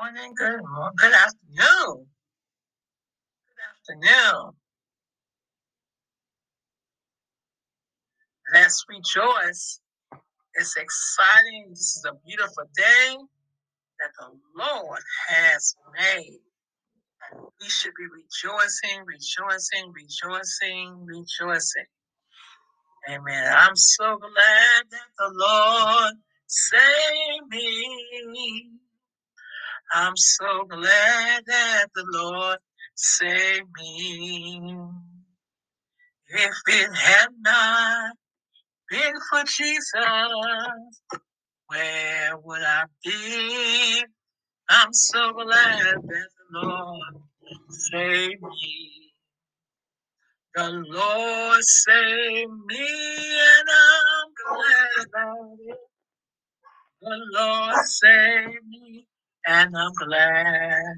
morning, good morning, good afternoon. Good afternoon. Let's rejoice. It's exciting. This is a beautiful day that the Lord has made. And we should be rejoicing, rejoicing, rejoicing, rejoicing. Amen. I'm so glad that the Lord saved me. I'm so glad that the Lord saved me. If it had not been for Jesus, where would I be? I'm so glad that the Lord saved me. The Lord saved me, and I'm glad about it. The Lord saved me, and I'm glad.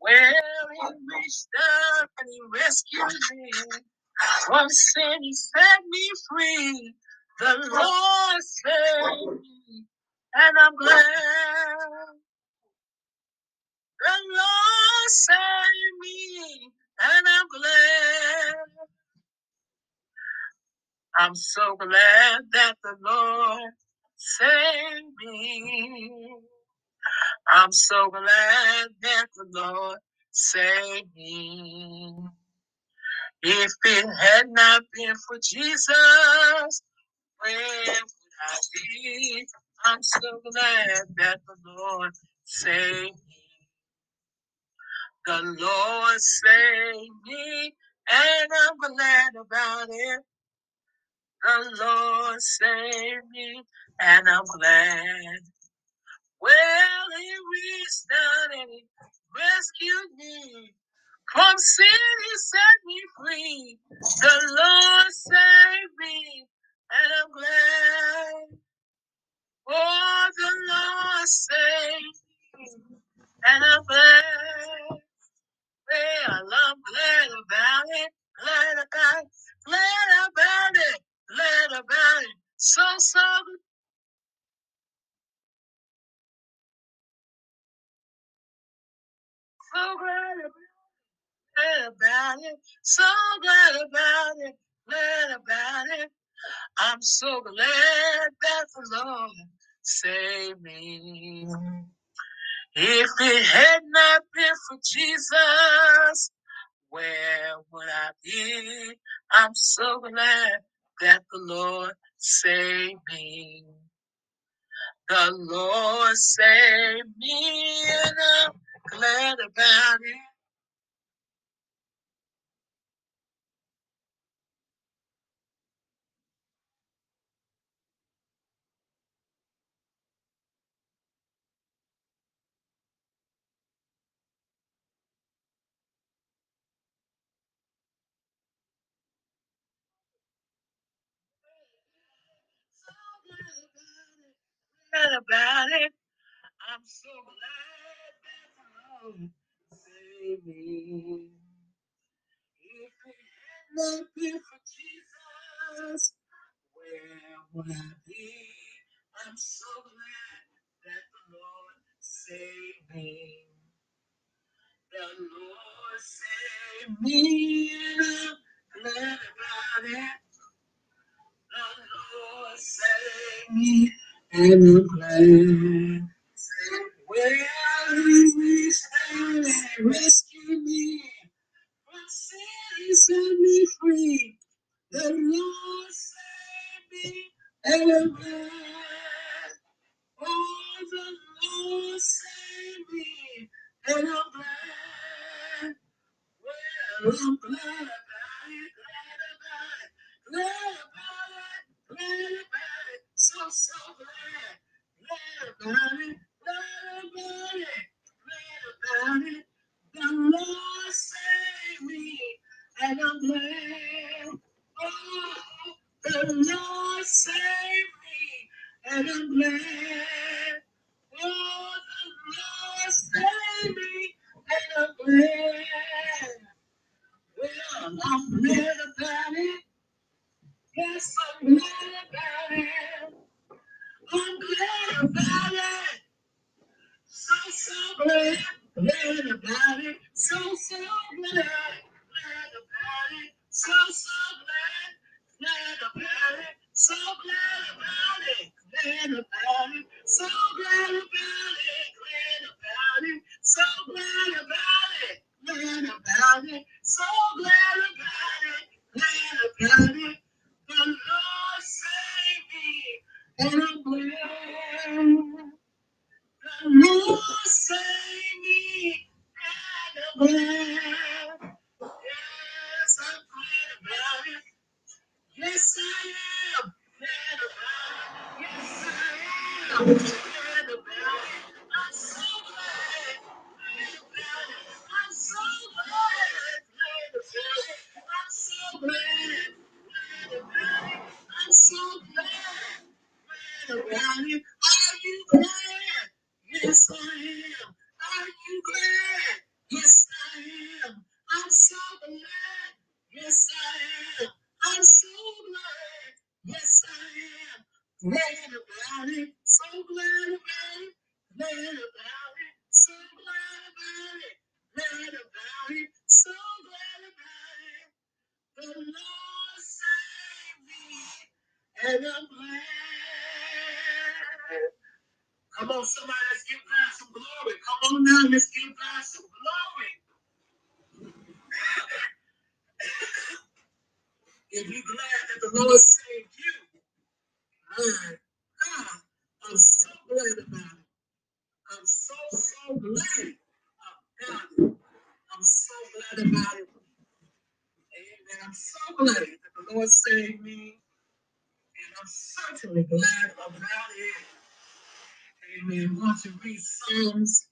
Well, He reached out and He rescued me from sin. He set me free. The Lord saved me, and I'm glad. The Lord saved me, and I'm glad. I'm so glad that the Lord saved me. I'm so glad that the Lord saved me. If it had not been for Jesus, where would I be? I'm so glad that the Lord saved me. The Lord saved me, and I'm glad about it. The Lord saved me, and I'm glad. Well, He reached down and He rescued me. From sin, He set me free. The Lord saved me, and I'm glad. Oh, the Lord saved me, and I'm glad. Well, I'm glad about it, glad about it, glad about it, glad about it. So, so, so glad about it, so glad about it, glad about it. I'm so glad that the Lord saved me. If it had not been for Jesus, where would I be? I'm so glad that the Lord saved me. The Lord saved me, and glad about it. So glad about it. Glad about it. I'm so glad Lord saved me. If it had not been for Jesus, where would I be? I'm so glad that the Lord saved me. The Lord saved me, and I'm glad about it. The Lord saved me, and I'm glad. Well, Reached down and rescued me from sin. Set me free. The Lord saved me, and glad. Oh, the Lord saved me, and I'm glad. Well, I'm glad about it, glad about it, glad about it, glad about it, so, so glad, glad about it, glad about it, about it. The Lord saved me, and I'm glad. Oh, the Lord saved me, and I'm glad. Oh, the Lord saved me, and I'm glad. Well, I'm glad about it. Yes, I'm glad about it. I'm glad about it. So, so glad, glad about it. So, so glad, I'm so glad about it. Amen. I'm so glad that the Lord saved me, and I'm certainly glad about it. Amen. I want to read Psalms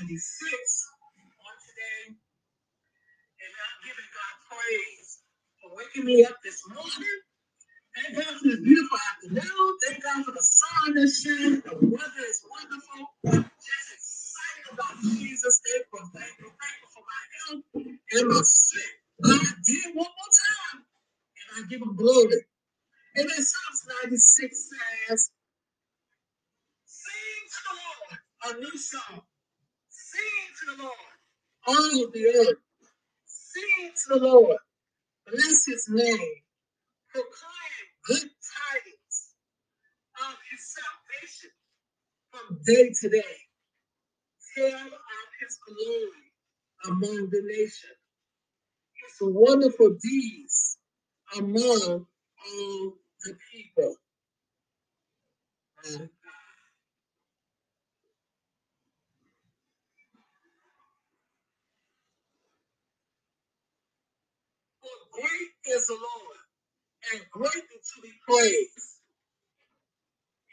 96 on today, and I'm giving God praise for waking me up this morning. Thank God for this beautiful afternoon. Thank God for the sun that's shining. The weather is wonderful. I'm just excited about Jesus. Thankful, thankful, thankful for my health and my strength. God did one more time, and I give him glory. And then Psalms 96 says, Sing to the Lord a new song. Sing to the Lord. All of the earth. Sing to the Lord. Bless his name. Proclaim good tidings of his salvation from day to day. Tell of his glory among the nations. His wonderful deeds among all the people. Great is the Lord and greatly to be praised.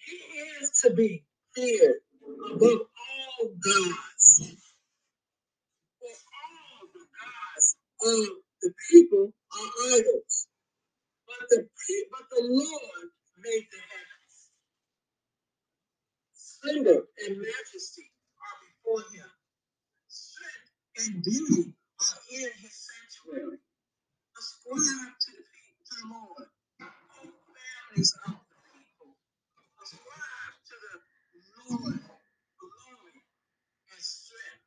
He is to be feared above all gods. For all the gods of the people are idols. But the but the Lord made the heavens. Splendor and majesty are before him. Strength and beauty are in his sanctuary. Ascribe to the to the Lord, all families of the people. Ascribe to the Lord glory and strength.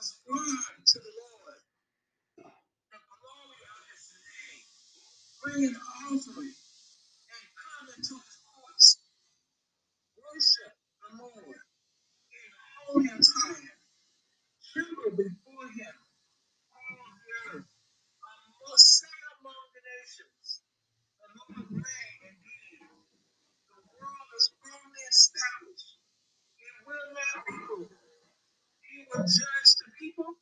Ascribe to the Lord the glory of his name. Bring an offering and come into his courts. Worship the Lord in holy attire. Tremble before him, all the earth. Must say among the nations, the Lord reign indeed. The world is firmly established. It will not be moved. He will judge the people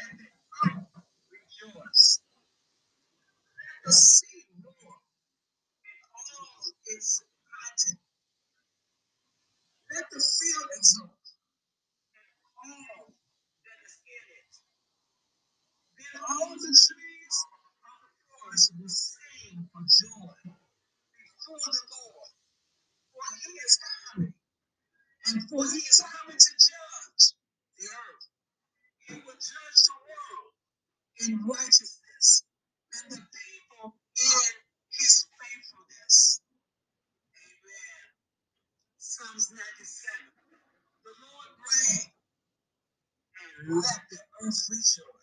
and all that is in it. Then all the trees he will judge the world in righteousness and the people in his faithfulness. Amen. Psalms 97. The Lord reign and let the earth rejoice.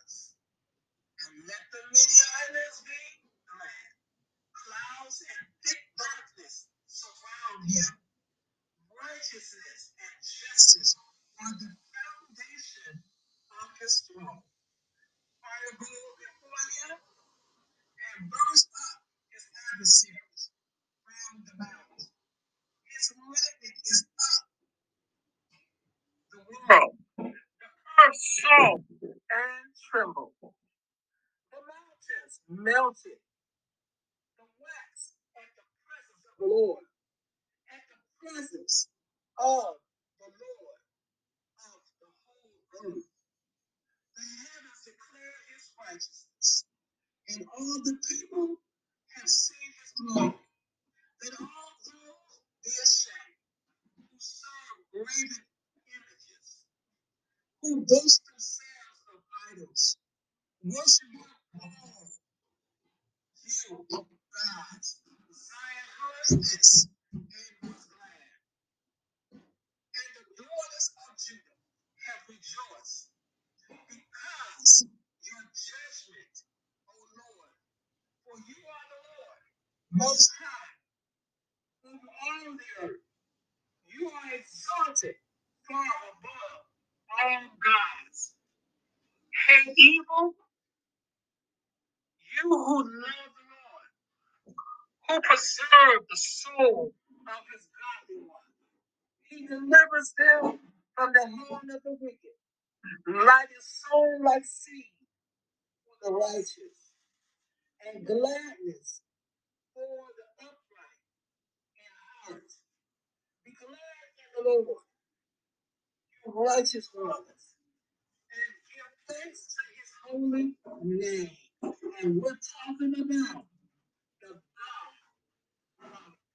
Soul of his godly one. He delivers them from the hand of the wicked. Light is sown like seed for the righteous, and gladness for the upright in heart. Be glad in the Lord, you righteous ones, and give thanks to his holy name. And we're talking about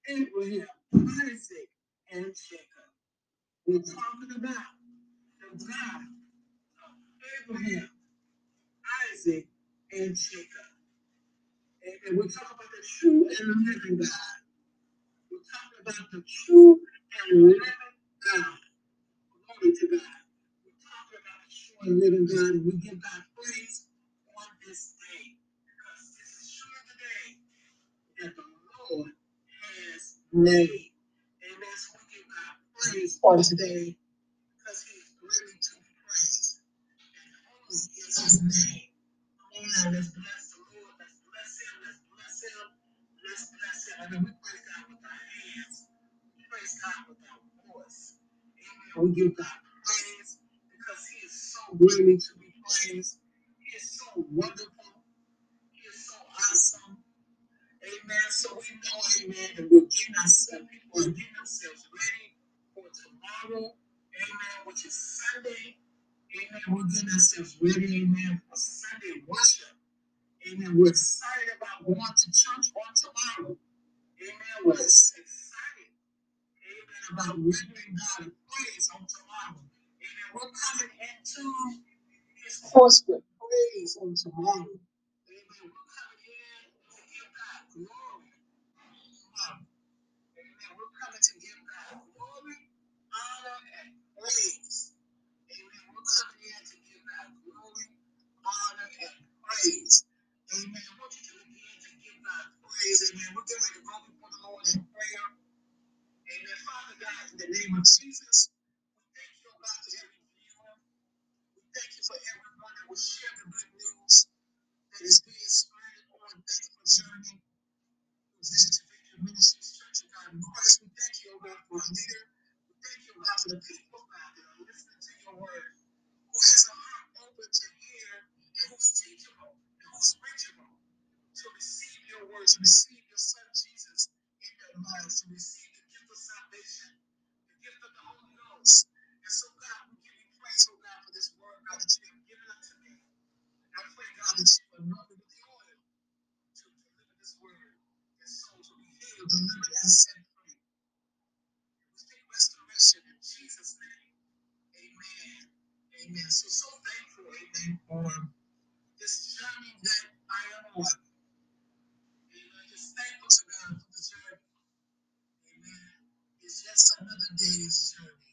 Abraham, Isaac, and Jacob. We're talking about the God of Abraham, Isaac, and Jacob. And, and we're talking about the true and living God. We're talking about the true and living God. Glory to God. We're talking about the true and living God, and we give God praise on this day. Because this is truly the day that the Lord made. Amen. So we give God praise on today because He is worthy to be praised. And holy is His name. Come on let's bless the Lord. Let's bless Him. Let's bless Him. Let's bless Him. I mean, we praise God with our hands. We praise God with our voice. Amen. We give God praise because He is so worthy to be praised. He is so wonderful. Amen. So we know, amen, and we're getting ourselves, we're getting ourselves ready for tomorrow. Amen. Which is Sunday. Amen. We're getting ourselves ready, amen, for Sunday worship. Amen. We're excited about going to church on tomorrow. Amen. We're excited. Amen. About rendering God a praise on tomorrow. Amen. We're coming into his course with praise on tomorrow. Amen. We're coming in to give God glory. Tomorrow. Amen. We're coming to give God glory, honor, praise. Amen. We're coming in to give God glory, honor, and praise. Amen. I want you to begin to give God praise. Amen. We're getting ready to go before the Lord in prayer. Amen. Father God, in the name of Jesus, we thank you, oh God, for every viewer. We thank you for everyone that will share the good news that is being spread on Thankful Journey. Vision to Victory Ministries Church of God in Christ. We thank you, oh God, for our leader. We thank you, oh God, for the people, oh God, that are listening to your word, who has a heart open to hear, and who's teachable, and who's reachable, to receive your word, to receive your son Jesus in their lives, to receive the gift of salvation, the gift of the Holy Ghost. And so, God, we give you praise, oh God, for this word, God, that you have given unto me. And I pray, God, that you anoint with the oil to deliver this word. That souls will be healed, delivered, and set free. We speak restoration in Jesus' name. Amen. Amen. So, so thankful, amen, for day's journey.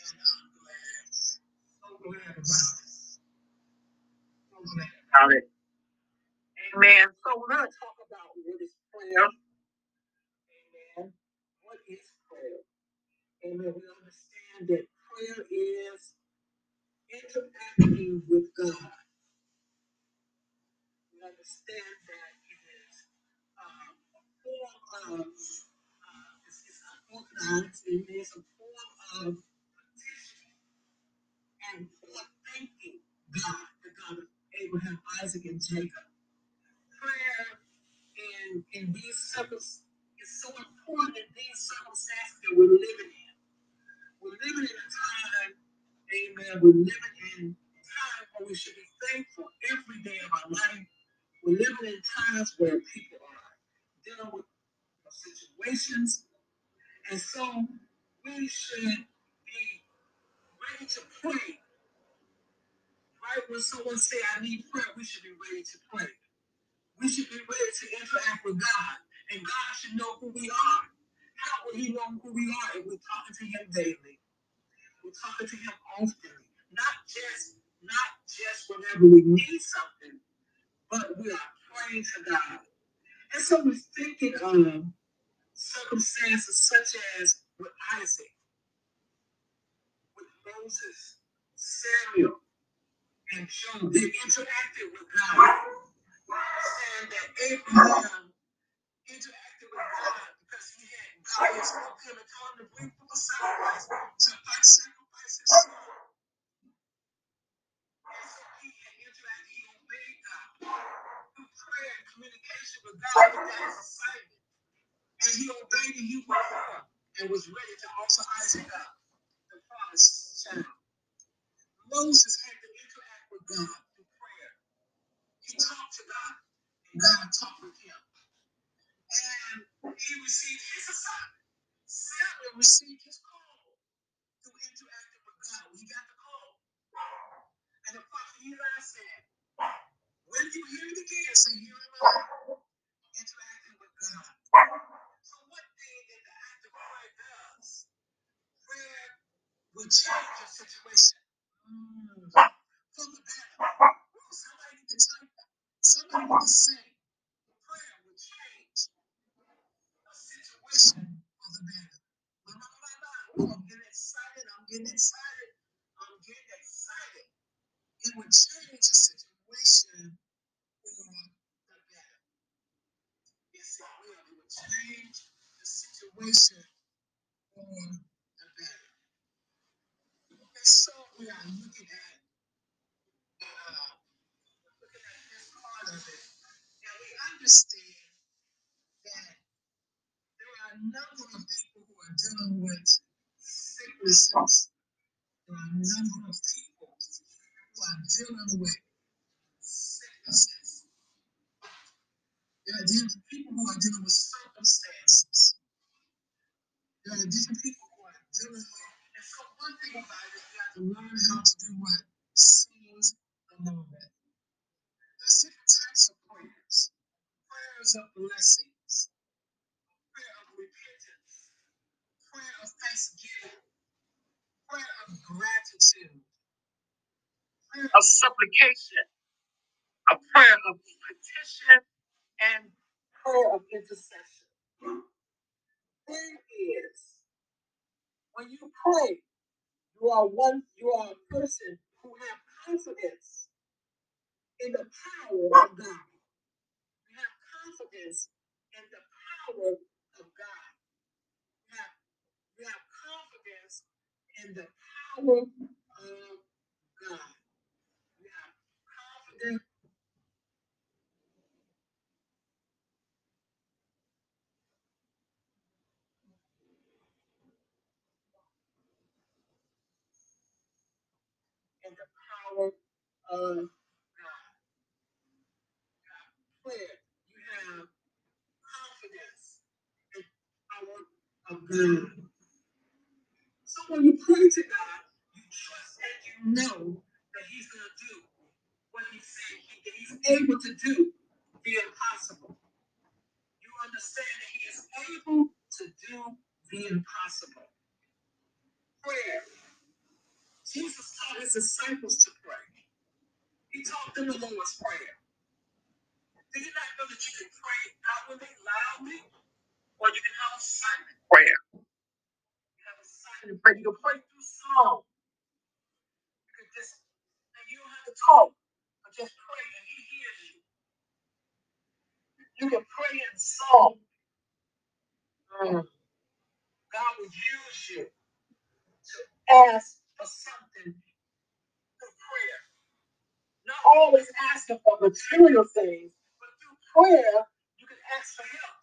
And I'm glad. So glad about it. Hallelujah. Amen. So we're going to talk about what is prayer. Amen. What is prayer? Amen. We understand that prayer is interacting with God. We understand that it is um, a form of, it's and it's a form of and for thanking God, the God of Abraham, Isaac, and Jacob. Prayer in, in these circumstances is so important in these circumstances that we're living in. We're living in a time, amen, we're living in a time where we should be thankful every day of our life. We're living in times where people are dealing with situations, and so we should be ready to pray. Right when someone say, "I need prayer," we should be ready to pray. We should be ready to interact with God, and God should know who we are. How will He know who we are if we're talking to Him daily? We're talking to Him often, not just not just whenever we need something, but we are praying to God. And so we're thinking of circumstances such as with Isaac, with Moses, Samuel, and Job. They interacted with God. Understand that Abraham interacted with God because he had God had spoken him and told him to bring forth sacrifice, to sacrifice his son. So he had interacted, he obeyed God through prayer and communication with God. Assignment. And he and was ready to offer Isaac up, the promised child. Moses had to interact with God through prayer. He talked to God, and God talked with him. And he received his assignment. Samuel received his call through interacting with God. He got the call. And the prophet Eli said, When you hear it again, say, Here am I, interacting with God. So, one thing that the act of prayer does, prayer will change your situation. Mm. For the better. Somebody need to type that. Somebody need to say, Prayer will change a situation for the better. My, my, my, my. I'm getting excited. I'm getting excited. I'm getting excited. It would change a situation for the better. Yes, it will. It would change the situation for. So we are looking at looking at this part of it, and we understand that there are a number of people who are dealing with sicknesses. There are a number of people who are dealing with sicknesses. There are different people who are dealing with circumstances. There are different people who are dealing with. One thing about it, you have to learn how to do what? Seize the moment. There's different types of prayers. Prayers of blessings, prayer of repentance, prayer of thanksgiving, prayer of gratitude, prayer of supplication, a prayer of petition, and prayer of intercession. Is when you pray, you are one, you are a person who have confidence in the power of God. We have confidence in the power of God. We have, we have confidence in the power of God. We have confidence in the power of God. Prayer. You have confidence in the power of God. So when you pray to God, you trust and you know that He's going to do what He said he, that He's able to do the impossible. You understand that He is able to do the impossible. Prayer. Jesus taught His disciples to pray. He taught them the Lord's Prayer. Do you not know that you can pray outwardly, loudly, or you can have a silent prayer? You have a silent prayer. You can pray through song. You can just, and you don't have to talk, but just pray and He hears you. You can pray in song. Mm. God will use you to ask for something through prayer. Not always asking for material things, but through prayer, you can ask for help.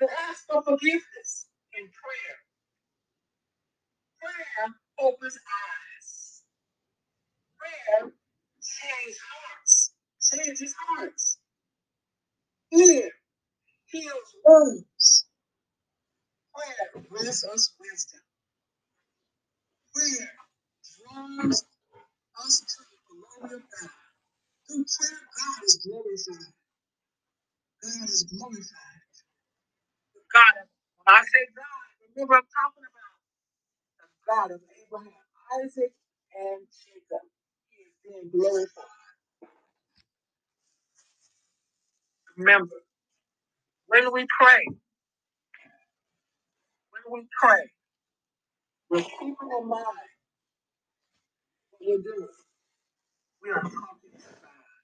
You can ask for forgiveness in prayer. Prayer opens eyes. Prayer changes hearts. Changes hearts. Prayer heals wounds. Prayer brings us wisdom. Prayer draws us to Through prayer, God is glorified. God is glorified. God, when I say God, remember I'm talking about the God of Abraham, Isaac, and Jacob. He is being glorified. Remember, when we pray, when we pray, we're keeping in mind what we're doing. We are talking to God.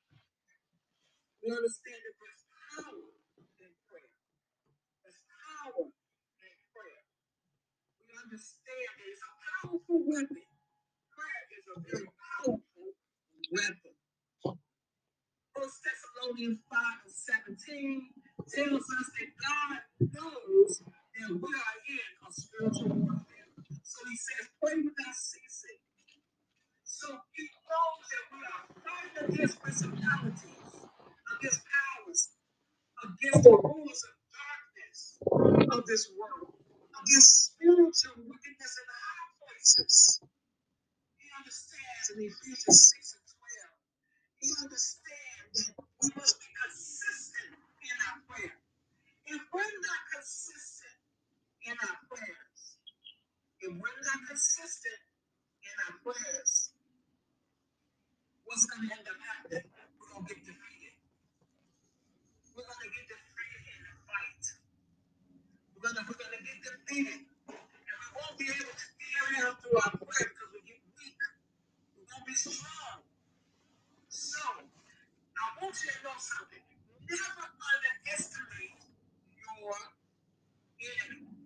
We understand that there's power in prayer. There's power in prayer. We understand that it's a powerful weapon. Prayer is a very powerful weapon. First Thessalonians 5 and 17 tells us that God knows that we are in a spiritual warfare. So he says, pray without ceasing. So knows that we are fighting against principalities, against powers, against the rulers of darkness of this world, against spiritual wickedness in high places. He understands in Ephesians 6 and 12. He understands that we must be consistent in our prayer. If we're not consistent in our prayers, if we're not consistent in our prayers, what's going to end up happening? We're going to get defeated. We're going to get defeated in the fight. We're going to, we're going to get defeated. And we won't be able to carry out through our prayer because we get weak. We won't be strong. So, I want you to know something. Never underestimate your enemy.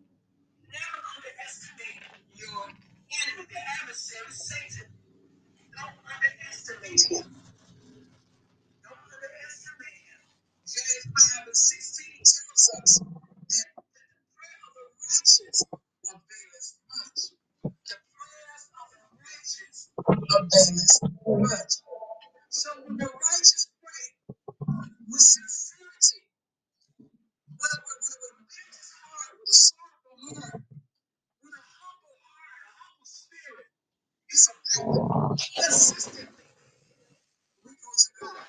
Never underestimate your enemy, the adversary, Satan. Don't underestimate him. Don't underestimate him. James 5 and 16 tells us that the prayer of the righteous much. The prayers of the righteous much. So when the righteous pray with sincerity, with a, heart, with a humble heart, a humble spirit, it's effective. Consistently, we go to God.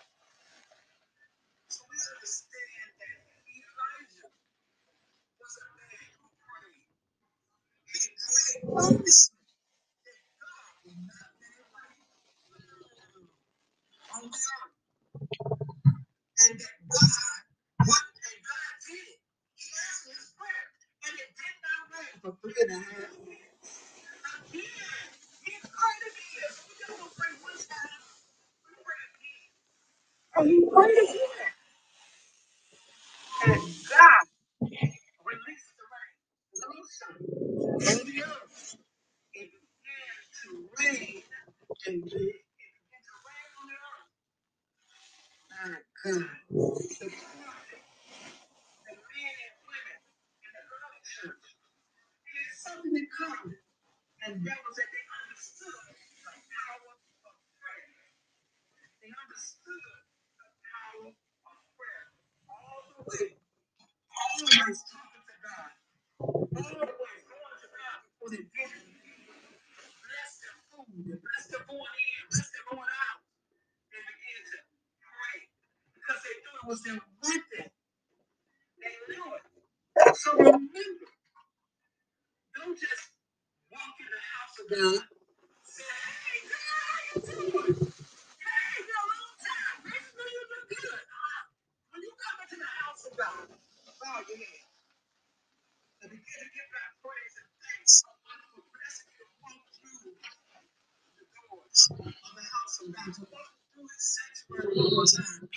So we understand that Elijah was a man who prayed. He prayed that God and that God God. He prayer, and it did not rain for three and a half And he again. And God released the rain. Sun. On the earth. It began to rain. And it began to rain on the earth. My God. The prophet, the men and women in the early church had something in common. And that was that they don't just walk in the house of God. Say, hey, God, how you doing? God. Bow your head. And begin to give God praise and thanks for blessing you to walk through the doors of the house of God. To walk through his sanctuary one more time.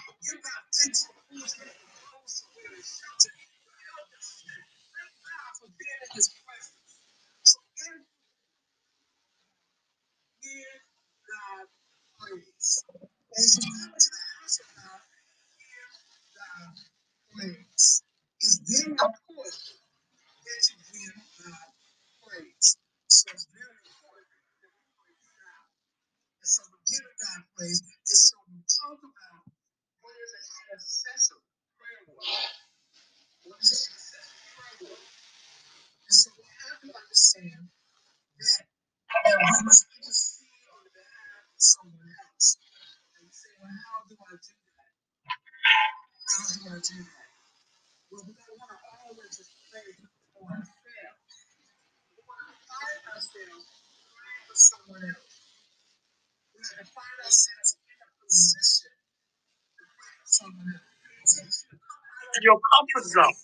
Comfort zone.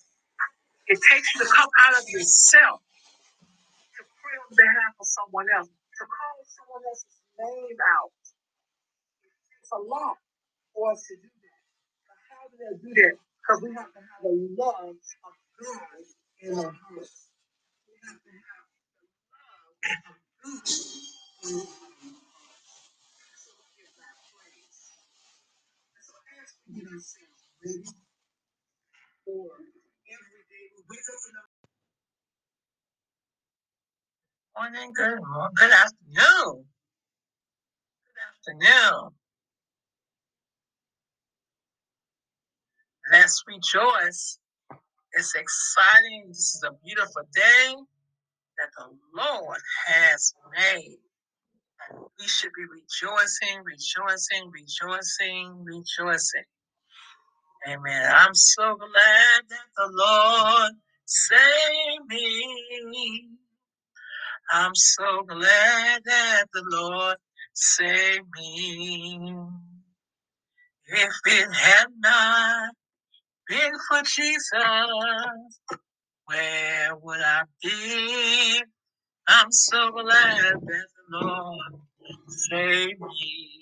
It takes you to come out of yourself to pray on behalf of someone else, to call someone else's name out. It's a lot for us to do that. But how do they do that? Because we have to have the love of God in our hearts. We have to have love of God in our hearts. So praise. So as we get ourselves ready for every day, we wake up in the morning. Good morning. Good afternoon. Good afternoon. Let's rejoice. It's exciting. This is a beautiful day that the Lord has made. We should be rejoicing, rejoicing, rejoicing, rejoicing. Amen. I'm so glad that the Lord saved me. I'm so glad that the Lord saved me. If it had not been for Jesus, where would I be? I'm so glad that the Lord saved me.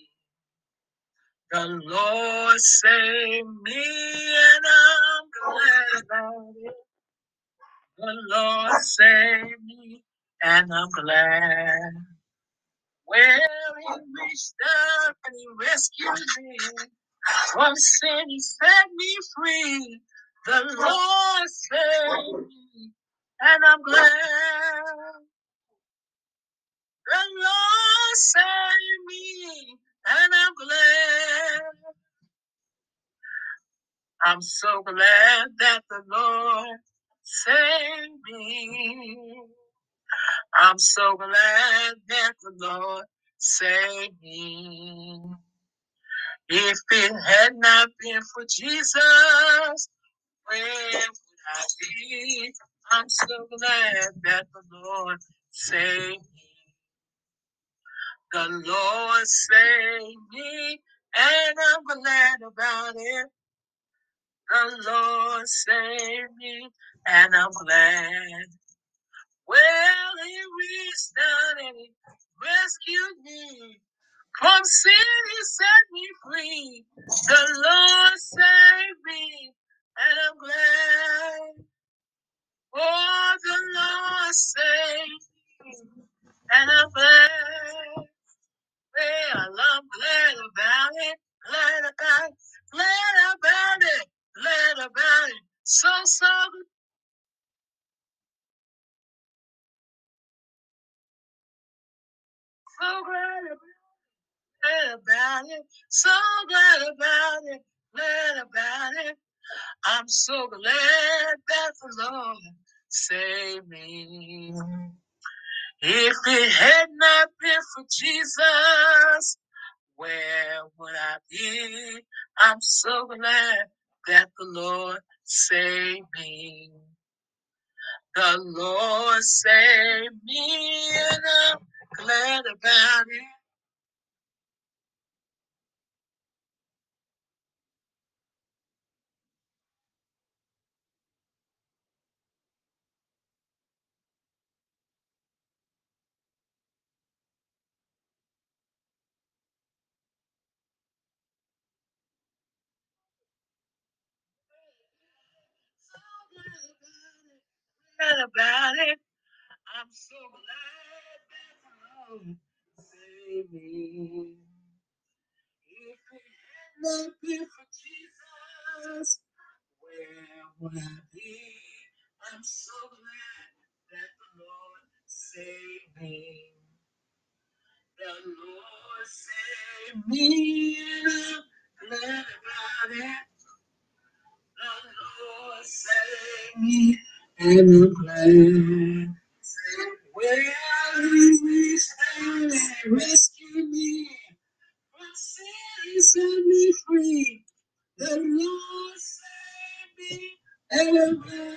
The Lord saved me, and I'm glad about it. The Lord saved me, and I'm glad. Well, He reached up and He rescued me from sin. He set me free. The Lord saved me, and I'm glad. The Lord saved me, and I'm glad. I'm so glad that the Lord saved me. I'm so glad that the Lord saved me. If it had not been for Jesus, where would I be? I'm so glad that the Lord saved me. The Lord saved me, and I'm glad about it. The Lord saved me, and I'm glad. Well, He reached down and He rescued me. From sin, He set me free. The Lord saved me, and I'm glad. Oh, the Lord saved me, and I'm glad. I'm glad about it, glad about it, glad about it, glad about it. So, so, so glad glad about it, so glad about it, glad about it. I'm so glad that the Lord saved me. If it had not been for Jesus, where would I be? I'm so glad that the Lord saved me. The Lord saved me, and I'm glad about it. Glad about it. I'm so glad that Lord saved me. If it had not been for Jesus, where would I be? I'm so glad that the Lord saved me. The Lord saved me, and I'm glad about it. The Lord saved me, and glad. Well, He reached down and me from sin. Set me free. The Lord saved me, and I'm glad.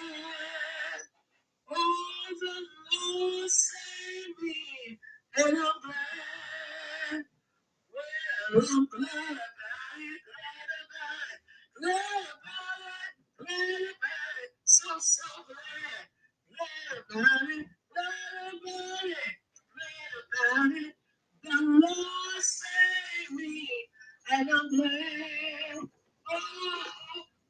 Oh, the Lord saved me, and I'm glad. Well, I'm glad about it, glad about it, glad about it, glad about it, so, so glad, glad about it, glad about it, glad about it. The Lord saved me, and I'm glad. Oh,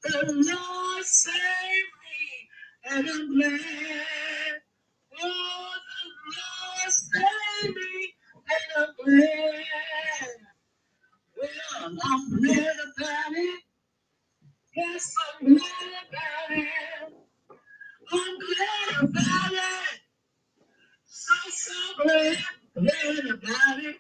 the Lord saved me, and I'm glad. Oh, the Lord saved me, and I'm glad. Well, I'm glad about it. Yes, I'm glad about it. I'm glad about it. So, so glad, about it.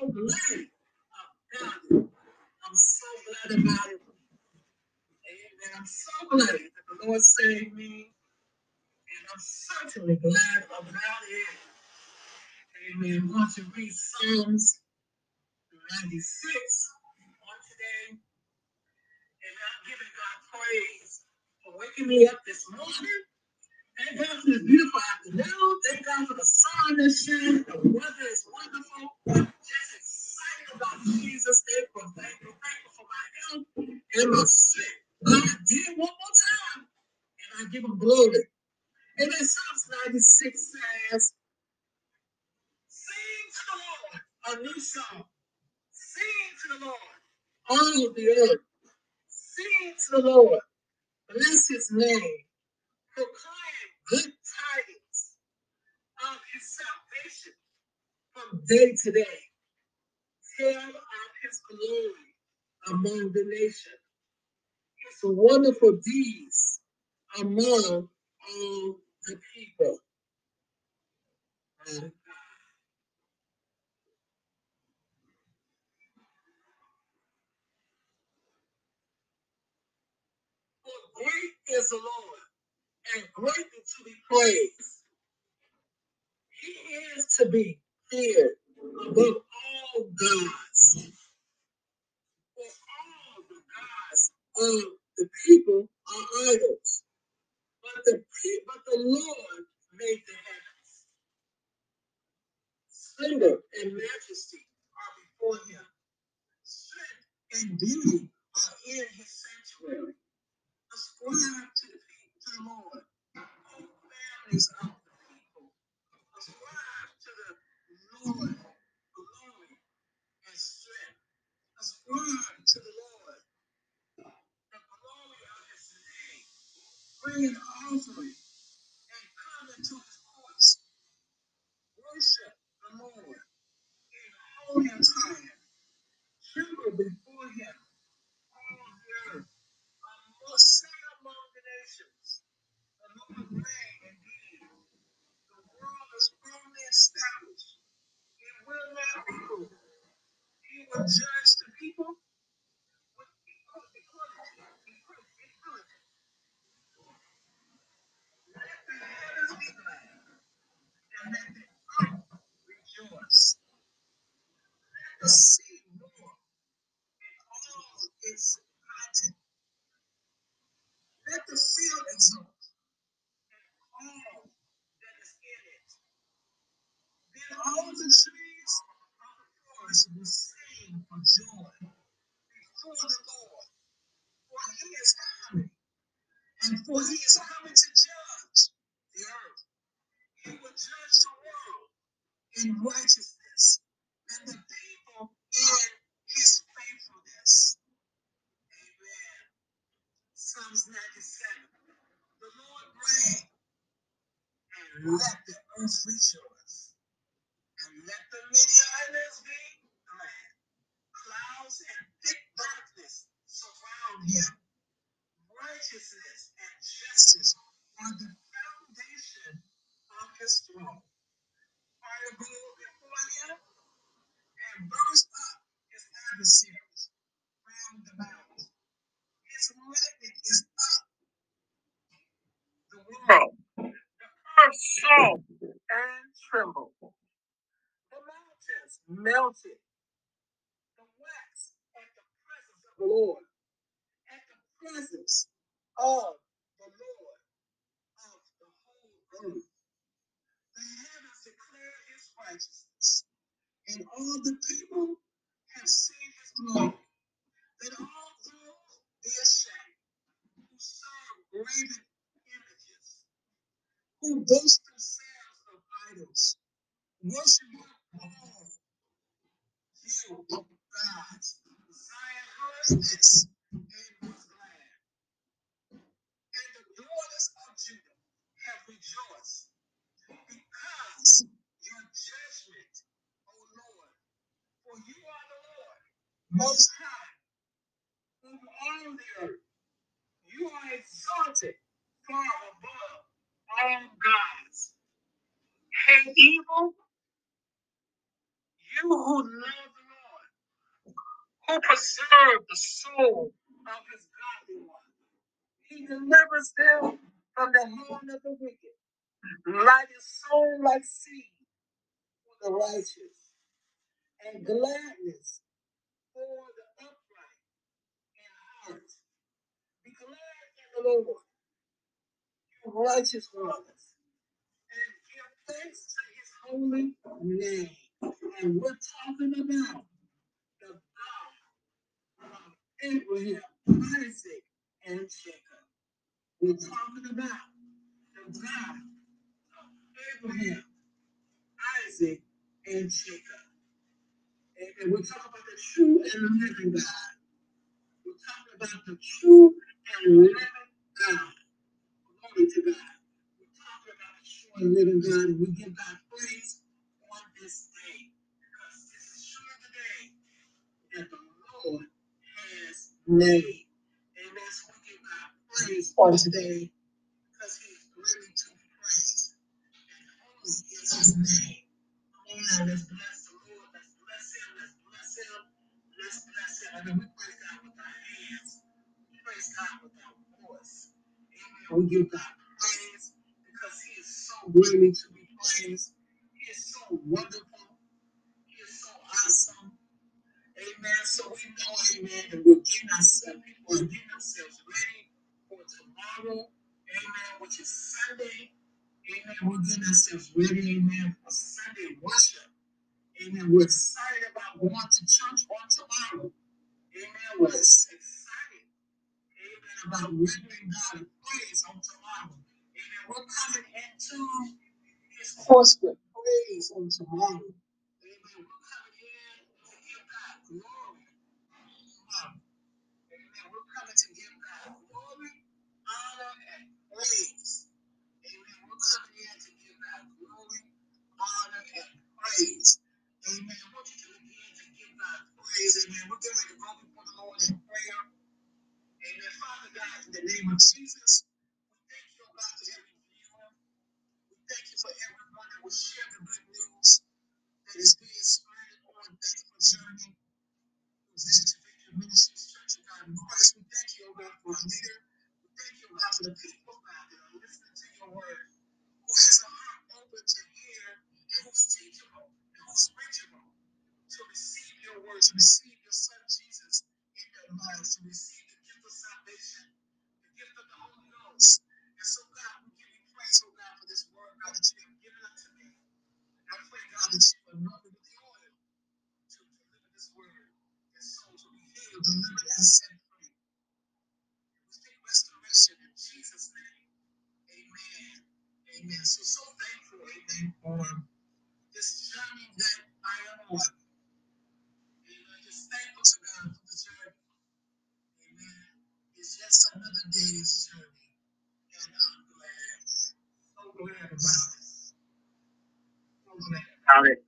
So, glad about it. I'm so glad about it. Amen. I'm so glad that the Lord saved me, and I'm certainly glad about it. Amen. I'm to read Psalms 96 on today, and I'm giving God praise for waking me up this morning. Thank God for this beautiful afternoon. Thank God for the sun that's shining. The weather is wonderful. Just Thankful, for my health and my strength. God did one more time, and I give him glory. And then Psalms 96 says, Sing to the Lord a new song. Sing to the Lord, all of the earth. Sing to the Lord. Bless his name. Proclaim good tidings of his salvation from day to day. Tell of his glory among the nations, his wonderful deeds among all the people. For great is the Lord, and greatly to be praised. He is to be feared Above all gods, for all the gods of the people are idols. But the but the Lord made the heavens. Splendor and majesty are before him. Strength and beauty bring an offering and come into his courts. Worship the Lord in holy attire. Tremble before him, all the earth. Um, I must say among the nations, the Lord reign indeed. The world is firmly established. It will not be moved. He will judge Sea roar all its. Let the field exult and all that is in it. Then all the trees of the forest will sing for joy before the Lord, for he is coming, and for he is coming to judge the earth. He will judge the world in righteousness, in his faithfulness. Amen. Psalms 97. The Lord reign, and let the earth rejoice, and let the many islands be glad. Clouds and thick darkness surround him. Righteousness and justice are the foundation of his throne. Fire go before him and burst up his adversaries round about. His lightning is up the world. The earth shook and trembled. The mountains melted. The wax at the presence of the Lord. At the presence of the Lord of the whole earth. The heavens declare his righteousness, and all the people have seen his glory. Let all those be ashamed who serve graven images, who boast themselves of idols, worship all you gods. Zion heard this and was glad, and the daughters of Judah have rejoiced because your judgment, O Lord, for you are the Lord, most high, over all the earth. You are exalted far above all gods. Hate evil, you who love the Lord, who preserve the soul of his godly one. He delivers them from the hand of the wicked, light is sown like seed for the righteous, and gladness for the upright in heart. Be glad in the Lord, you righteous ones, and give thanks to his holy name. And we're talking about Isaac, and Jacob. We're talking about the God of Abraham, Isaac, and Jacob. And, and we're talking about the true and living God. We're talking about the true and living God. Glory to God. We're talking about the true and living God, we give God praise made. Amen. So we give God praise on today because He is worthy to be praised. And holy is His name. Come on now, let's bless the Lord. Let's bless Him. Let's bless Him. Let's bless Him. I mean, we praise God with our hands. We praise God with our voice. Amen. We give God praise because He is so worthy to be praised. He is so wonderful. He is so awesome. Amen. So we know, amen, and we're getting ourselves, are getting ourselves ready for tomorrow. Amen. Which is Sunday. Amen. We're getting ourselves ready, amen, for Sunday worship. Amen. We're excited about going to church on tomorrow. Amen. We're excited. Amen. About rendering God a praise on tomorrow. Amen. We're coming into his course with praise on tomorrow. It.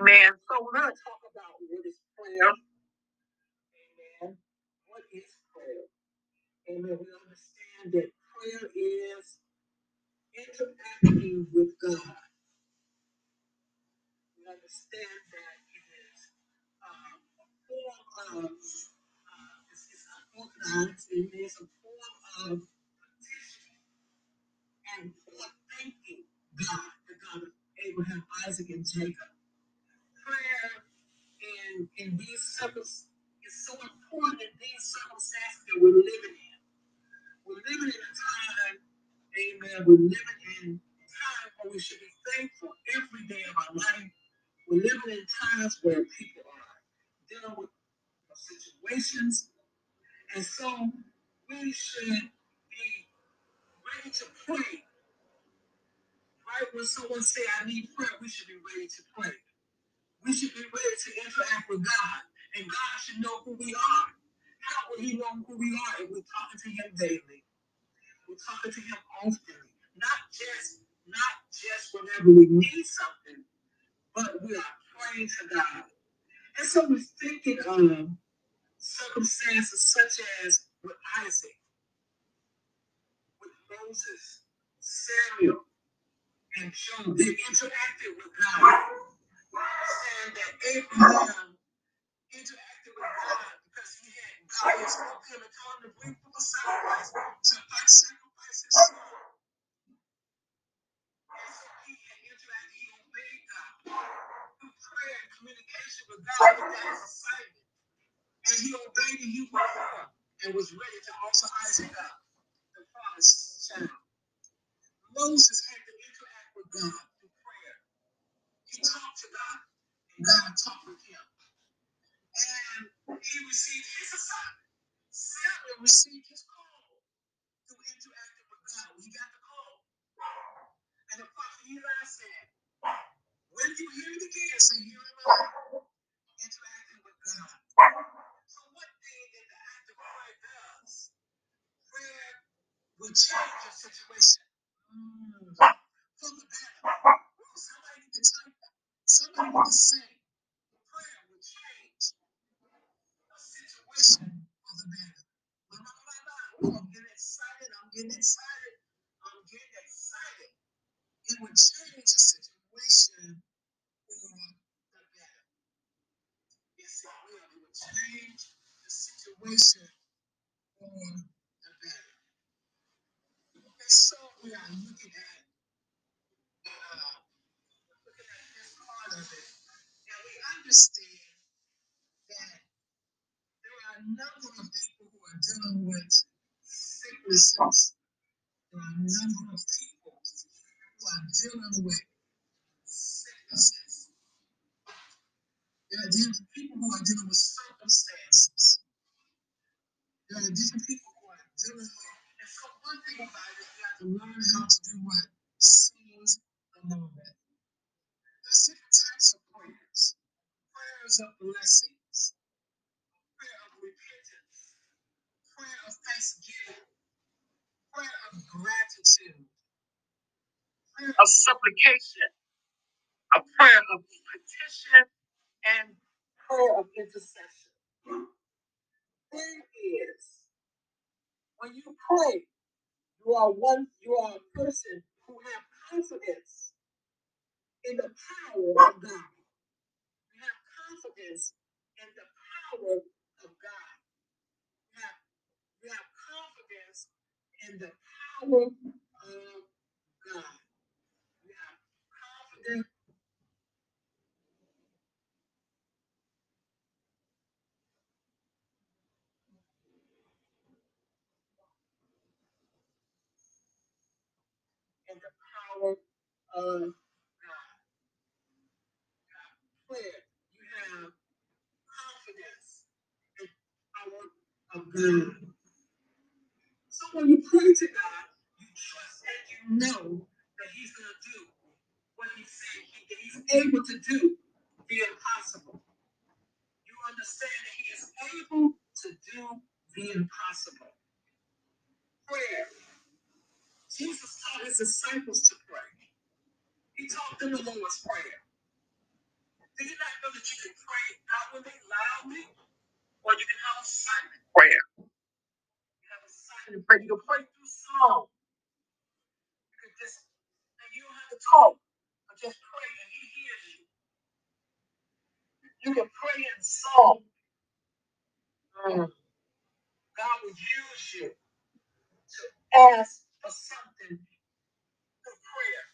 Amen. So we're going to talk about what is prayer. Amen. What is prayer? Amen. We understand that prayer is interacting with God. We understand that it is um, a form of, uh, it's, it's unorganized, it is a form of petition and for thanking God, Abraham, Isaac, and Jacob. Prayer in, in these circumstances is so important in these circumstances that we're living in. We're living in a time, amen, we're living in time where we should be thankful every day of our life. We're living in times where people are dealing with situations, and so we should be ready to pray. Right when someone say, "I need prayer," we should be ready to pray. We should be ready to interact with God, and God should know who we are. How will He know who we are if we're talking to Him daily? We're talking to Him often, not just not just whenever we need something, but we are praying to God. And so we're thinking of circumstances such as with Isaac, with Moses, Samuel, and Job. They interacted with God. We understand that Abraham interacted with God because he had God had spoken him and told him to bring forth sacrifice to sacrifice his son. And so he interacted, he obeyed God through prayer and communication with God. He. And he obeyed he went and was ready to offer Isaac up, the promised child. Moses had God through prayer. He talked to God, and God talked with him. And he received his assignment. Samuel received his call through interacting with God. He got the call. And the prophet Eli said, When you hear it again, say, Here am I, interacting with God. So, one thing that the act of prayer does, prayer will change your situation. Mm. For the better. Somebody to type that. Somebody to say, prayer will change a situation for the better. Blah, blah, blah, blah. I'm getting excited. I'm getting excited. I'm getting excited. It would change a situation for the better. Yes, it will. It would change the situation for the better. And so we are looking at uh, looking at this part of it. And we understand that there are a number of people who are dealing with sicknesses. There are a number of people who are dealing with sicknesses. There are different people who are dealing with circumstances. There are different people who are dealing with. And so one thing about it is you have to learn how to do what? Seize the moment. There's different types of prayers. Prayers of blessings, prayer of repentance, prayer of thanksgiving, prayer of of gratitude, of supplication, a prayer of petition, and prayer of intercession. Thing is, when you pray, you are one, you are a person who have confidence in the power of God. You have confidence in the power of God. You have, you have confidence in the power of God. You have confidence in the power of God. Prayer. You have confidence in the power So when you pray to God, you trust and you know that He's going to do what He said He's able to do the impossible. You understand that He is able to do the impossible. Prayer. Jesus taught His disciples to pray. He taught them the Lord's Prayer. Do you not know that you can pray outwardly, loudly, or you can have a silent prayer? You have a silent prayer. You can pray through song. You can just, and you don't have to talk, but just pray and He hears you. You can pray in song. Mm. God will use you to ask for something through prayer.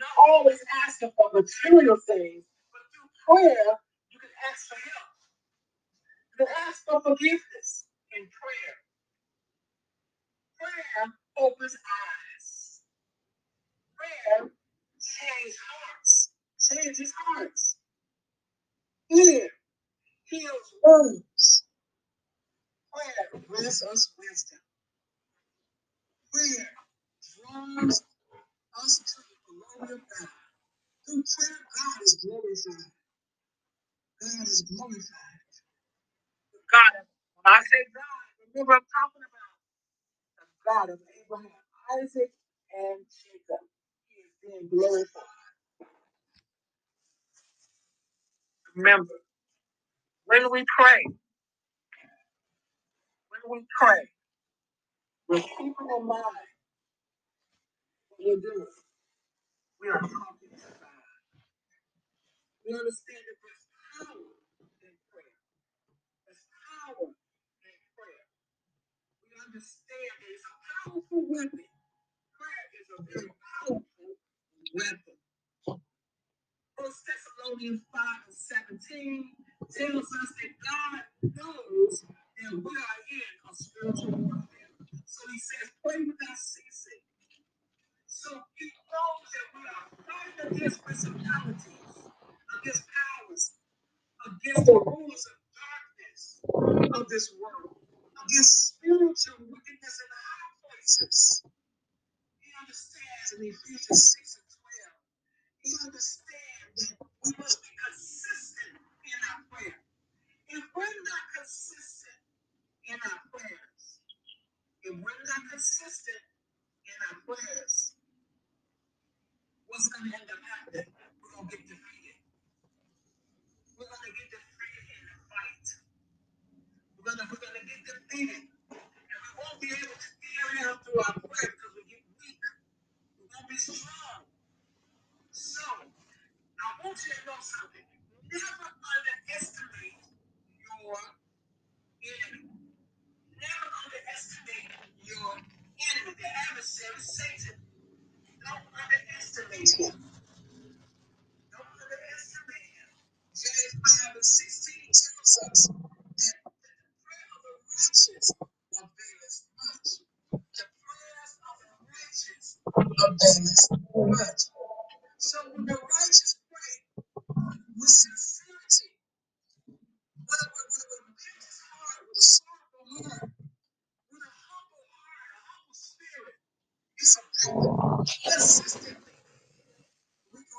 Not always asking for material things, but through prayer, you can ask for help. You can ask for forgiveness in prayer. Prayer opens eyes. Prayer changes hearts. Changes hearts. Prayer heals wounds. Prayer grants us wisdom. Prayer draws us to the glory of God. Through prayer, God is glorified. God is glorified. God, when I say God, remember I'm talking about God of Abraham, Isaac, and Jacob. He is being glorified. Remember, when we pray, when we pray, we're keeping in mind what we're doing. We are talking to God. We understand that there's power in prayer. There's power in prayer. We understand powerful weapon. Prayer is a very powerful weapon. First Thessalonians 5 and 17 tells us that God knows that we are in a spiritual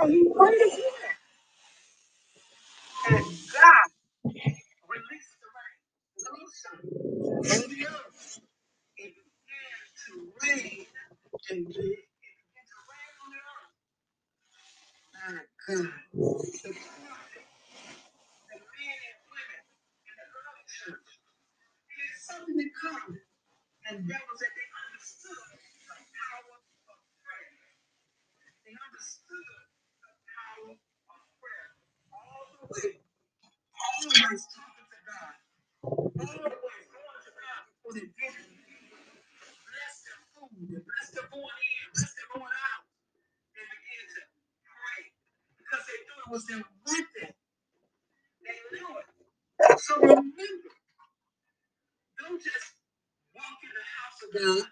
And he prayed again. And God released the rain. Sun. And the earth. It began to rain. And it began to rain on the earth. My God. The men and women in the early church had something in common. And that was that they Always talking to God. Always going to God before they did it. Bless their food, bless their going in, bless their going out. They began to pray because they knew it was their weapon. They knew it. So remember, don't just walk in the house of God.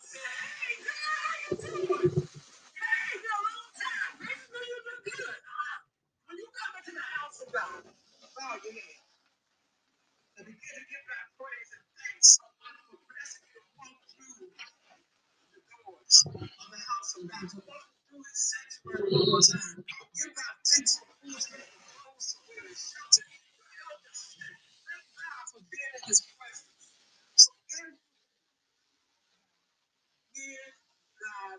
Say, hey, God, how you doing? Hey, it's been a long time. Nice to know you've been good. Uh, when you come into the house of God, begin to give praise and thanks. You to walk through the doors of the house of God, to walk through his sanctuary one more time. Give God thanks for who's getting close to where he's sheltered. Help us. Thank God for being in his presence. So give, give God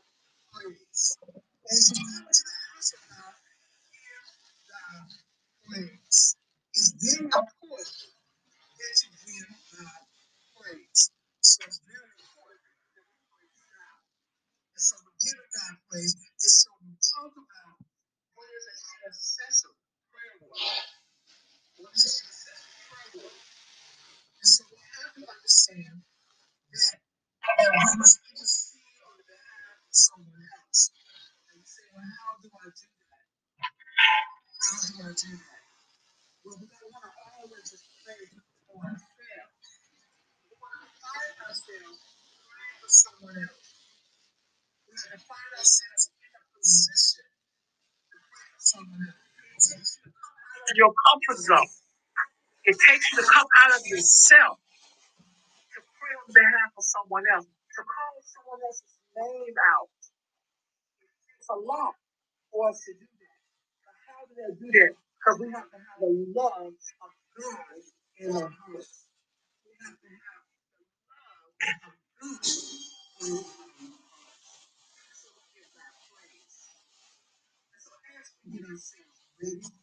praise. As you come into the house of God, give God praise. It's very important that you give God praise. So it's very important that we praise God. And so we give God praise. And so we talk about what is an intercessory prayer word. What is an intercessory prayer word? And so we have to understand that that we must intercede on behalf of someone else. And you say, well, how do I do that? How do I do that? Well, we don't want to always just pray for ourselves. We want to find ourselves praying for someone else. We have to find ourselves in a position to pray for someone else. It takes you to come out zone. It takes you to come out of yourself to pray on behalf of someone else, to call someone else's name out. It's a lot for us to do that. But how do they do that? Because we have to have a love of God in our hearts. We have to have the love of God. So we so as we get ourselves ready